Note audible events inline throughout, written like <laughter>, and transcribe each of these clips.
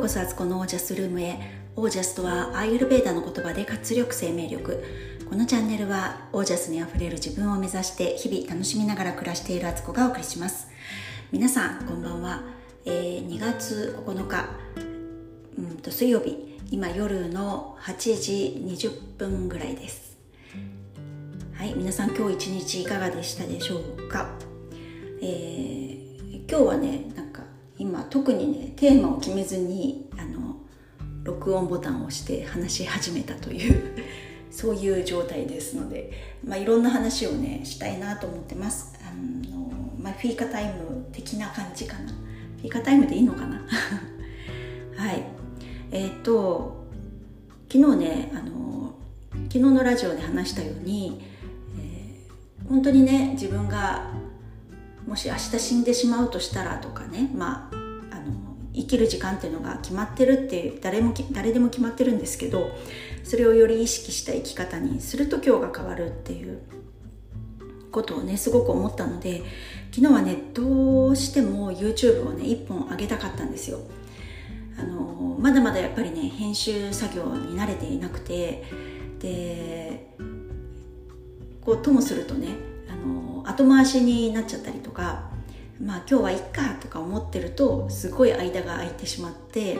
こそアツコのオージャスルームへ。オージャスとはアーユルベーダの言葉で活力生命力。このチャンネルはオージャスにあふれる自分を目指して日々楽しみながら暮らしているアツコがお送りします。皆さんこんばんは、えー、2月9日うんと水曜日。今夜の8時20分ぐらいです。はい皆さん今日一日いかがでしたでしょうか、えー、今日はね今特にねテーマを決めずにあの録音ボタンを押して話し始めたという <laughs> そういう状態ですので、まあ、いろんな話をねしたいなと思ってます。あの、まあ、フィーカタイム的な感じかな。フィーカタイムでいいのかな？<laughs> はい。えっ、と昨日ねあの昨日のラジオで話したように、えー、本当にね自分がもし明日死んでしまうとしたらとかねまあ生きる時間っていうのが決まってるって誰も誰でも決まってるんですけどそれをより意識した生き方にすると今日が変わるっていうことをねすごく思ったので昨日はねどうしても YouTube をね1本上げたかったんですよ。あのまだまだやっぱりね編集作業に慣れていなくてでこうともするとねあの後回しになっちゃったりとかまあ今日はいっかとか思ってるとすごい間が空いてしまって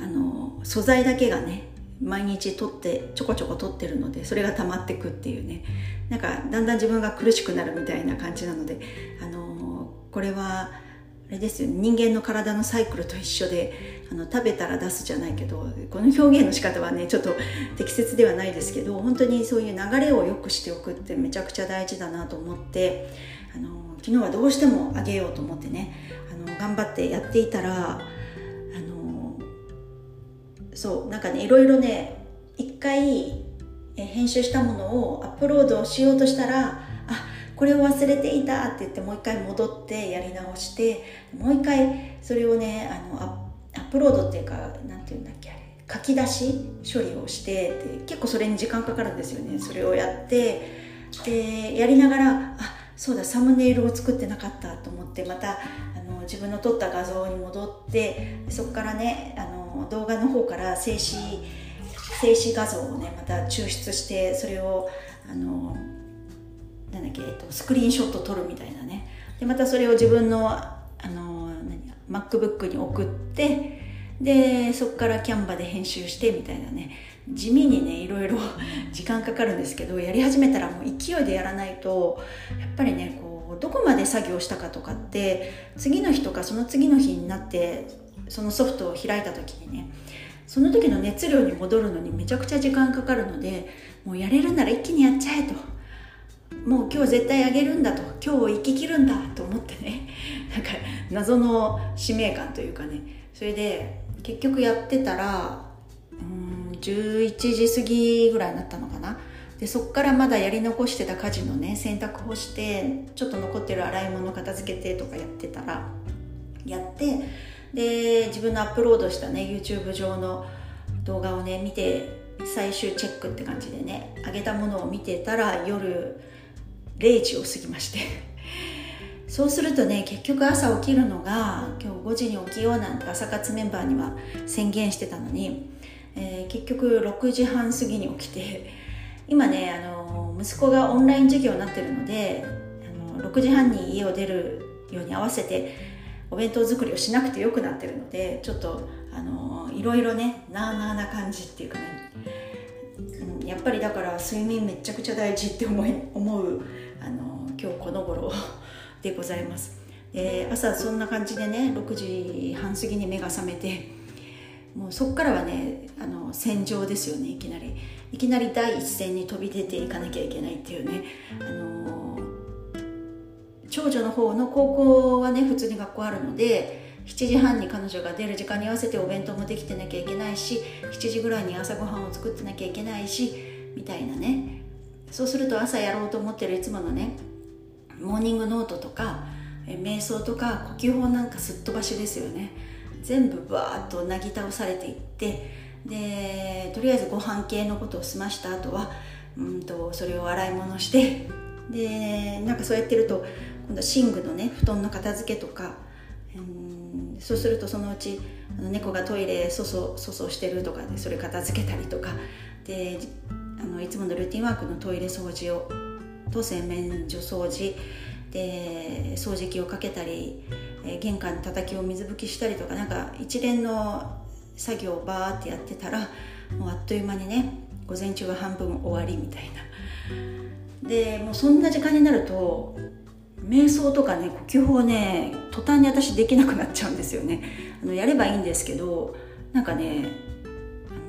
あの素材だけがね毎日取ってちょこちょこ取ってるのでそれが溜まってくっていうね。なんかだんだん自分が苦しくなるみたいな感じなのであのこれはあれですよ、ね、人間の体のサイクルと一緒であの食べたら出すじゃないけどこの表現の仕方はねちょっと適切ではないですけど本当にそういう流れを良くしておくってめちゃくちゃ大事だなと思ってあの昨日はどうしてもあげようと思ってねあの頑張ってやっていたらあのそうなんかねいろいろね一回編集したものをアップロードしようとしたらあこれを忘れていたって言ってもう一回戻ってやり直してもう一回それをねあのアップロードっていうか何て言うんだっけあれ書き出し処理をしてで結構それに時間かかるんですよね。それをやってでやりながらあそうだサムネイルを作ってなかったと思ってまたあの自分の撮った画像に戻ってそこからねあの動画の方から静止静止画像をねまた抽出してそれをあのなんだっけ、えっと、スクリーンショット撮るみたいなね。でまたそれを自分のあの何 MacBook に送ってでそこからキャンバで編集してみたいなね。地味にねいろいろ <laughs> 時間かかるんですけどやり始めたらもう勢いでやらないとやっぱりねこうどこまで作業したかとかって次の日とかその次の日になってそのソフトを開いた時にねその時の熱量に戻るのにめちゃくちゃ時間かかるのでもうやれるなら一気にやっちゃえと。もう今日絶対あげるんだと。今日を生き切るんだと思ってね。<laughs> なんか謎の使命感というかね。それで結局やってたらうん11時過ぎぐらいになったのかな。でそっからまだやり残してた家事のね洗濯干してちょっと残ってる洗い物片付けてとかやってたらやってで自分のアップロードしたね YouTube 上の動画をね見て最終チェックって感じでねあげたものを見てたら夜0時を過ぎまして。<laughs> そうするとね結局朝起きるのが今日5時に起きようなんて朝活メンバーには宣言してたのに、えー、結局6時半過ぎに起きて今ねあの息子がオンライン授業になってるのであの6時半に家を出るように合わせてお弁当作りをしなくてよくなってるのでちょっとあのいろいろねなあなあな感じっていうかね、うん、やっぱりだから睡眠めちゃくちゃ大事って思い思うあの今日この頃 <laughs> でございます。で朝そんな感じでね6時半過ぎに目が覚めてもうそこからはねあの戦場ですよねいきなり。いきなり第一線に飛び出ていかなきゃいけないっていうね。あの長女の方の高校はね普通に学校あるので7時半に彼女が出る時間に合わせてお弁当もできてなきゃいけないし7時ぐらいに朝ごはんを作ってなきゃいけないしみたいなね。そうすると朝やろうと思ってるいつものねモーニングノートとか瞑想とか呼吸法なんかすっ飛ばしですよね。全部バーッとなぎ倒されていってでとりあえずご飯系のことを済ました後はうんとそれを洗い物してでなんかそうやってると今度は寝具のね布団の片付けとか、うん、そうするとそのうちあの猫がトイレ粗相粗相してるとかでそれ片付けたりとかであのいつものルーティンワークのトイレ掃除をと洗面所掃除で掃除機をかけたり、えー、玄関の叩きを水拭きしたりとかなんか一連の作業をバーってやってたらもうあっという間にね午前中は半分終わりみたいな。でもうそんな時間になると瞑想とかね呼吸法ね途端に私できなくなっちゃうんですよね。あのやればいいんですけどなんかね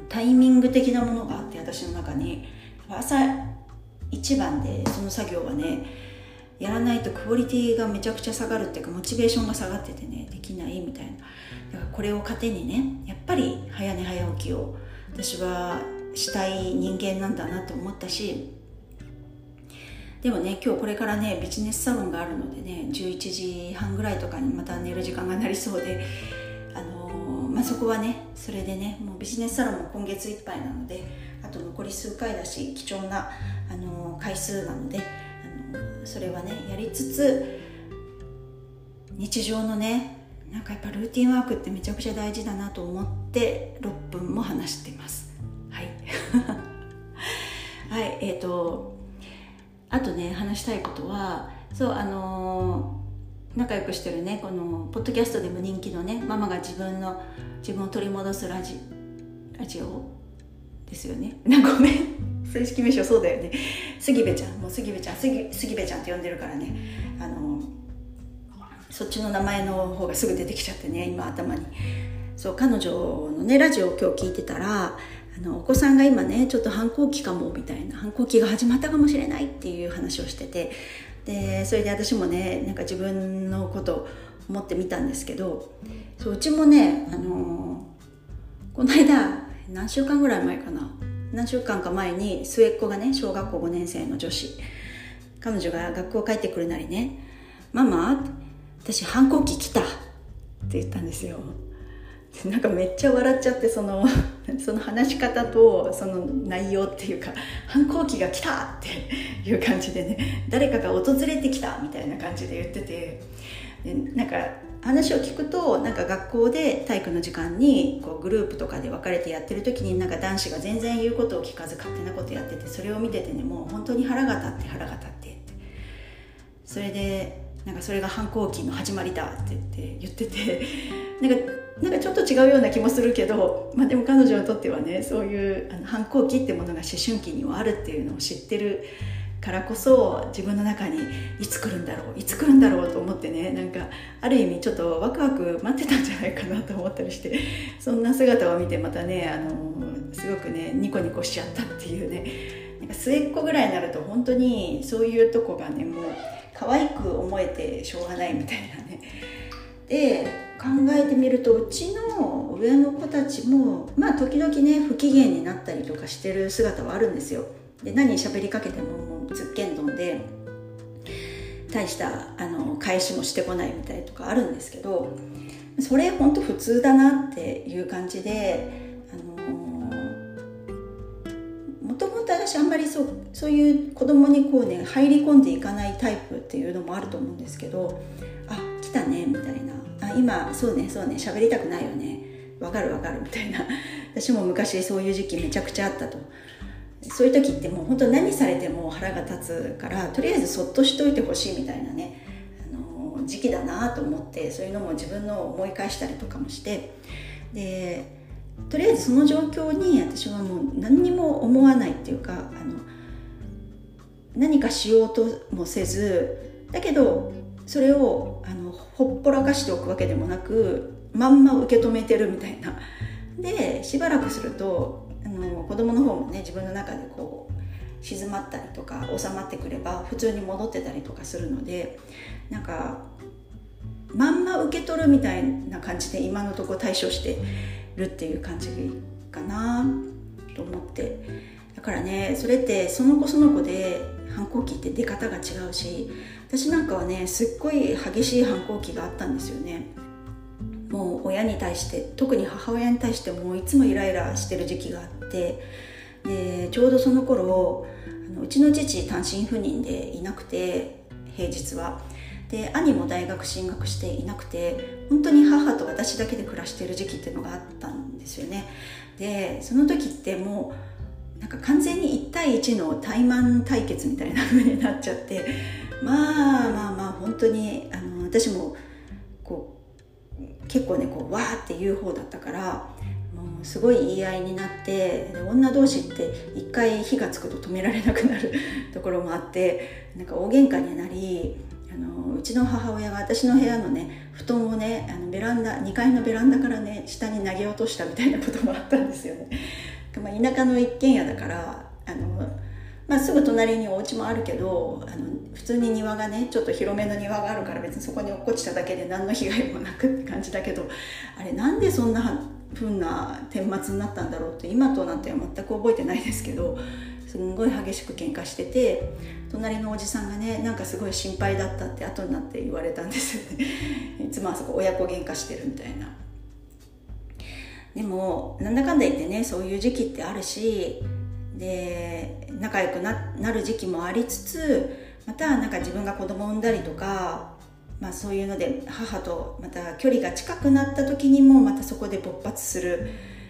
タイミング的なものがあって私の中に。朝一番でその作業はねやらないとクオリティがめちゃくちゃ下がるっていうかモチベーションが下がっててねできないみたいな。だからこれを糧にねやっぱり早寝早起きを私はしたい人間なんだなと思ったしでもね今日これからねビジネスサロンがあるのでね11時半ぐらいとかにまた寝る時間がなりそうであのー、まあ、そこはねそれでねもうビジネスサロンも今月いっぱいなのであと残り数回だし貴重な、あのー、回数なので、それはねやりつつ日常のねなんかやっぱルーティンワークってめちゃくちゃ大事だなと思って6分も話してます。はい。<laughs> はいえ、ー、とあとね話したいことはそうあのー、仲良くしてるねこのポッドキャストでも人気のねママが自分の自分を取り戻すラジラジオですよね。な <laughs> ごめん。正式名称そうだよね。杉部ちゃん。もう杉部ちゃん。杉杉部ちゃんって呼んでるからね。あのそっちの名前の方がすぐ出てきちゃってね。今頭に。そう彼女のねラジオを今日聞いてたらあのお子さんが今ねちょっと反抗期かもみたいな。反抗期が始まったかもしれないっていう話をしてて。でそれで私もねなんか自分のこと思ってみたんですけどそううちもねあのこの間何週間ぐらい前かな。何週間か前に末っ子がね小学校5年生の女子。彼女が学校帰ってくるなりね「ママ私反抗期来た」って言ったんですよ。なんかめっちゃ笑っちゃってその <laughs> その話し方とその内容っていうか反抗期が来たっていう感じでね誰かが訪れてきたみたいな感じで言ってて。でなんか話を聞くとなんか学校で体育の時間にこうグループとかで分かれてやってる時になんか男子が全然言うことを聞かず勝手なことやっててそれを見ててねもう本当に腹が立って腹が立ってって。それでなんかそれが反抗期の始まりだって言って言ってて <laughs> なんかなんかちょっと違うような気もするけど、まあ、でも彼女にとってはねそういうあの反抗期ってものが思春期にはあるっていうのを知ってるからこそ自分の中にいつ来るんだろういつ来るんだろうと思ってねなんかある意味ちょっとワクワク待ってたんじゃないかなと思ったりしてそんな姿を見てまたねあのすごくねニコニコしちゃったっていうねなんか末っ子ぐらいになると本当にそういうとこがねもう可愛く思えてしょうがないみたいなね。で考えてみるとうちの上の子たちもまあ時々ね不機嫌になったりとかしてる姿はあるんですよ。で何喋りかけてももうズッケンドンで大したあの返しもしてこないみたいとかあるんですけどそれ本当普通だなっていう感じでもともと私あんまりそうそういう子供にこうね入り込んでいかないタイプっていうのもあると思うんですけどあ来たねみたいな。あ今そうねそうね喋りたくないよね。わかるわかるみたいな。私も昔そういう時期めちゃくちゃあったと。そういう時ってもう本当何されても腹が立つからとりあえずそっとしといてほしいみたいなねあの時期だなと思ってそういうのも自分の思い返したりとかもしてでとりあえずその状況に私はもう何にも思わないっていうかあの何かしようともせずだけどそれをあのほっぽらかしておくわけでもなくまんま受け止めてるみたいな。でしばらくするとあの子供の方もね自分の中でこう静まったりとか収まってくれば普通に戻ってたりとかするのでなんかまんま受け取るみたいな感じで今のとこ対処してるっていう感じかなと思って。だからねそれってその子その子で反抗期って出方が違うし私なんかはねすっごい激しい反抗期があったんですよね。もう親に対して特に母親に対してもいつもイライラしてる時期があってでちょうどその頃あのうちの父単身赴任でいなくて平日は。で兄も大学進学していなくて本当に母と私だけで暮らしている時期っていうのがあったんですよね。でその時ってもうなんか完全に1対1の怠慢対決みたいな風になっちゃってまあまあまあ本当にあの私も結構ねこうわーって言う方だったからもうすごい言い合いになって女同士って一回火がつくと止められなくなる <laughs> ところもあってなんか大喧嘩になりあのうちの母親が私の部屋のね布団をねあのベランダ2階のベランダからね下に投げ落としたみたいなこともあったんですよね。まあ、田舎の一軒家だからあの、まあ、すぐ隣にお家もあるけどあの普通に庭がねちょっと広めの庭があるから別にそこに落っこちただけで何の被害もなくって感じだけどあれなんでそんな風な顛末になったんだろうって今となっては全く覚えてないですけどすんごい激しく喧嘩してて隣のおじさんがねなんかすごい心配だったって後になって言われたんですよね。<laughs> いつもあそこ親子喧嘩してるみたいな。でもなんだかんだ言ってねそういう時期ってあるしで仲良くななる時期もありつつまたなんか自分が子供を産んだりとかまあ、そういうので母とまた距離が近くなった時にもまたそこで勃発する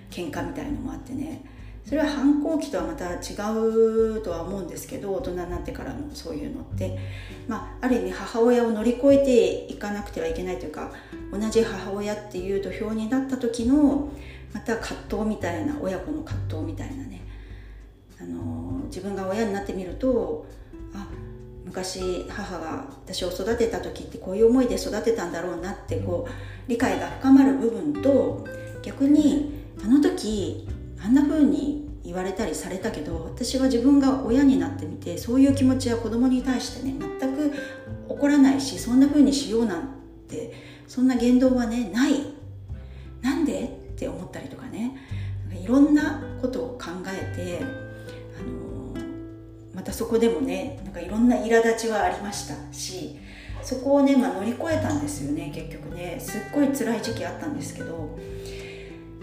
喧嘩みたいのもあってね。それは反抗期とはまた違うとは思うんですけど大人になってからのそういうのって、まあ、ある意味母親を乗り越えていかなくてはいけないというか同じ母親っていう土俵になった時のまた葛藤みたいな親子の葛藤みたいなね。あの自分が親になってみるとあ昔母が私を育てた時ってこういう思いで育てたんだろうなってこう理解が深まる部分と逆にあの時あんな風に言われたりされたけど私は自分が親になってみてそういう気持ちは子供に対してね全く起こらないしそんな風にしようなんてそんな言動はねない。なんで？って思ったりとかね。いろんなそこでもねなんかいろんな苛立ちはありましたしそこをね、まあ、乗り越えたんですよね結局ね。すっごい辛い時期あったんですけど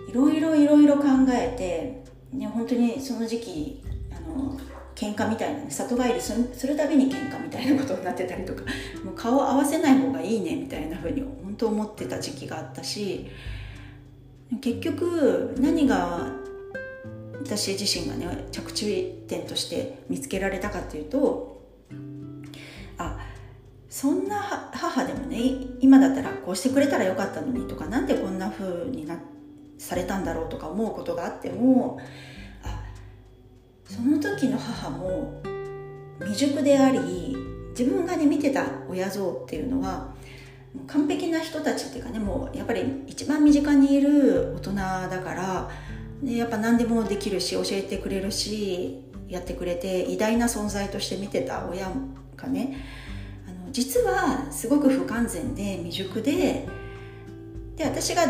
いろいろいろいろ考えて、ね、本当にその時期あの喧嘩みたいなね里帰りするたびに喧嘩みたいなことになってたりとかもう顔合わせない方がいいねみたいな風に本当思ってた時期があったし結局何が私自身がね着地点として見つけられたかっていうとあそんな母でもね今だったらこうしてくれたらよかったのにとか何でこんな風になされたんだろうとか思うことがあってもあその時の母も未熟であり自分がね見てた親像っていうのは完璧な人たちっていうかねもうやっぱり一番身近にいる大人だからでやっぱ何でもできるし教えてくれるしやってくれて偉大な存在として見てた親がねあの実はすごく不完全で未熟でで私が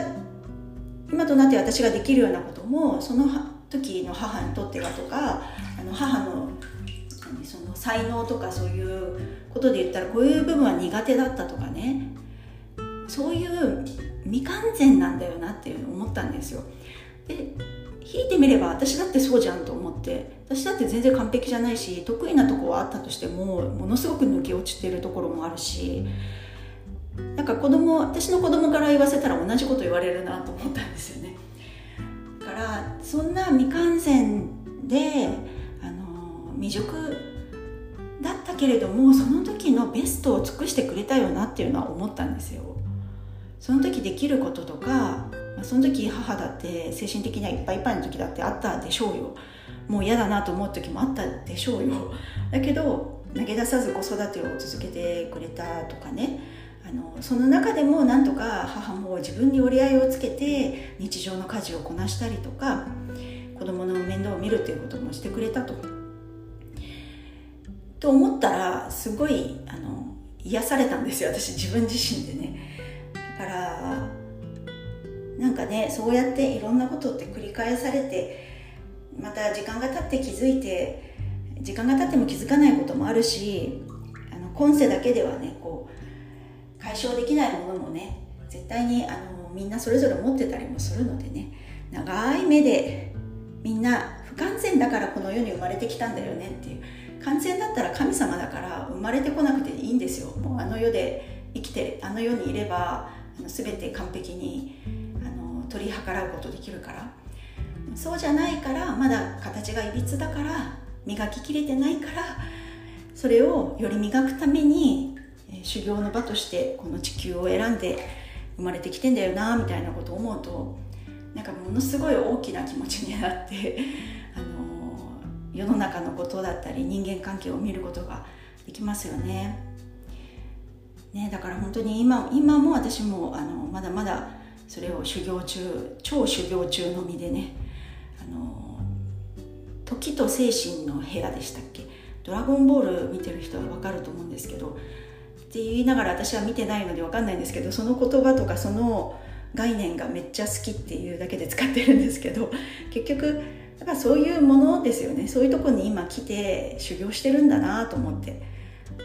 今となって私ができるようなこともその時の母にとってはとかあの母のその才能とかそういうことで言ったらこういう部分は苦手だったとかねそういう未完全なんだよなっていうのを思ったんですよ。で引いてみれば私だってそうじゃんと思って私だって全然完璧じゃないし得意なとこはあったとしてもものすごく抜け落ちてるところもあるしなんか子供私の子供から言わせたら同じこと言われるなと思ったんですよね。だからそんな未完全であの未熟だったけれどもその時のベストを尽くしてくれたよなっていうのは思ったんですよ。その時できることとかまあ、その時母だって精神的にはいっぱいいっぱいの時だってあったでしょうよ。もう嫌だなと思う時もあったでしょうよ。だけど投げ出さず子育てを続けてくれたとかね。あのその中でもなんとか母も自分に折り合いをつけて日常の家事をこなしたりとか子供の面倒を見るということもしてくれたと。と思ったらすごいあの癒されたんですよ。私自分自身でね。だからなんかねそうやっていろんなことって繰り返されてまた時間が経って気づいて時間が経っても気づかないこともあるしあの今世だけではねこう解消できないものもね絶対にあのみんなそれぞれ持ってたりもするのでね長い目でみんな不完全だからこの世に生まれてきたんだよねっていう。完全だったら神様だから生まれてこなくていいんですよ。もうあの世で生きてあの世にいればあの全て完璧に計らうことできるからそうじゃないからまだ形がいびつだから磨ききれてないからそれをより磨くために修行の場としてこの地球を選んで生まれてきてんだよなみたいなことを思うとなんかものすごい大きな気持ちになって <laughs> あの世の中のことだったり人間関係を見ることができますよね。ねだから本当に今今も私もあのまだまだそれを修行中超修行中の身でねあの時と精神の部屋でしたっけ？ドラゴンボール見てる人は分かると思うんですけどって言いながら私は見てないので分かんないんですけどその言葉とかその概念がめっちゃ好きっていうだけで使ってるんですけど <laughs> 結局だからそういうものですよね。そういうとこに今来て修行してるんだなと思って。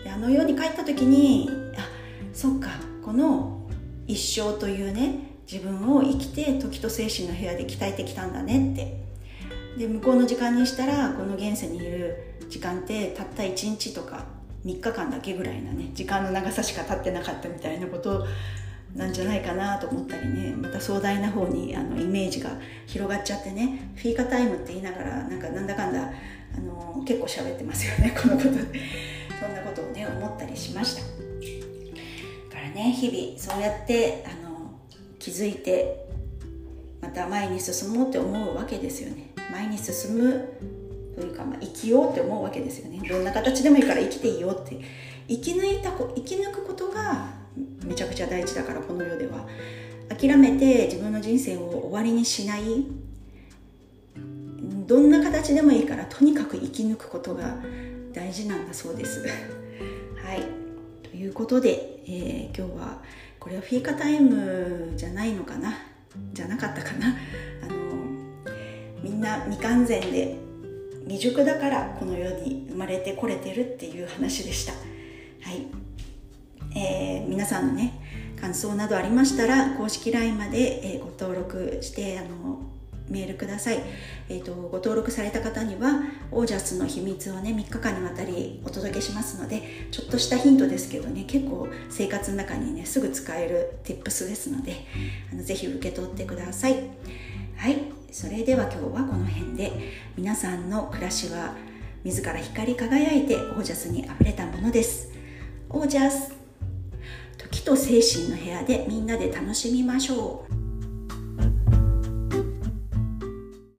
であの世に帰った時にあそっかこの一生というね自分を生きて時と精神の部屋で鍛えてきたんだねって。で向こうの時間にしたらこの現世にいる時間ってたった1日とか3日間だけぐらいなね時間の長さしか経ってなかったみたいなことなんじゃないかなと思ったりね。また壮大な方にあのイメージが広がっちゃってね。フィーカタイムって言いながらなんかなんだかんだあの結構喋ってますよね <laughs> このこと。でそんなことをね思ったりしました。からね日々そうやってあの気づいてまた前に進もうって思うわけですよね。前に進むというか、まあ、生きようって思うわけですよね。どんな形でもいいから生きていいよって。生き抜いた生き抜くことがめちゃくちゃ大事だからこの世では。諦めて自分の人生を終わりにしない。どんな形でもいいからとにかく生き抜くことが大事なんだそうです。はい。ということで、えー、今日はこれはフィーカタイムじゃないのかな？じゃなかったかな？あのみんな未完全で未熟だからこの世に生まれてこれてるっていう話でした。はい。えー、皆さんのね感想などありましたら公式 LINE まで、え、ご登録してあのメールください、えーと、ご登録された方にはオージャスの秘密をね3日間にわたりお届けしますのでちょっとしたヒントですけどね結構生活の中にねすぐ使える Tips ですのであのぜひ受け取ってください。はい。それでは今日はこの辺で皆さんの暮らしは自ら光り輝いてオージャスにあふれたものです。オージャス。時と精神の部屋でみんなで楽しみましょう。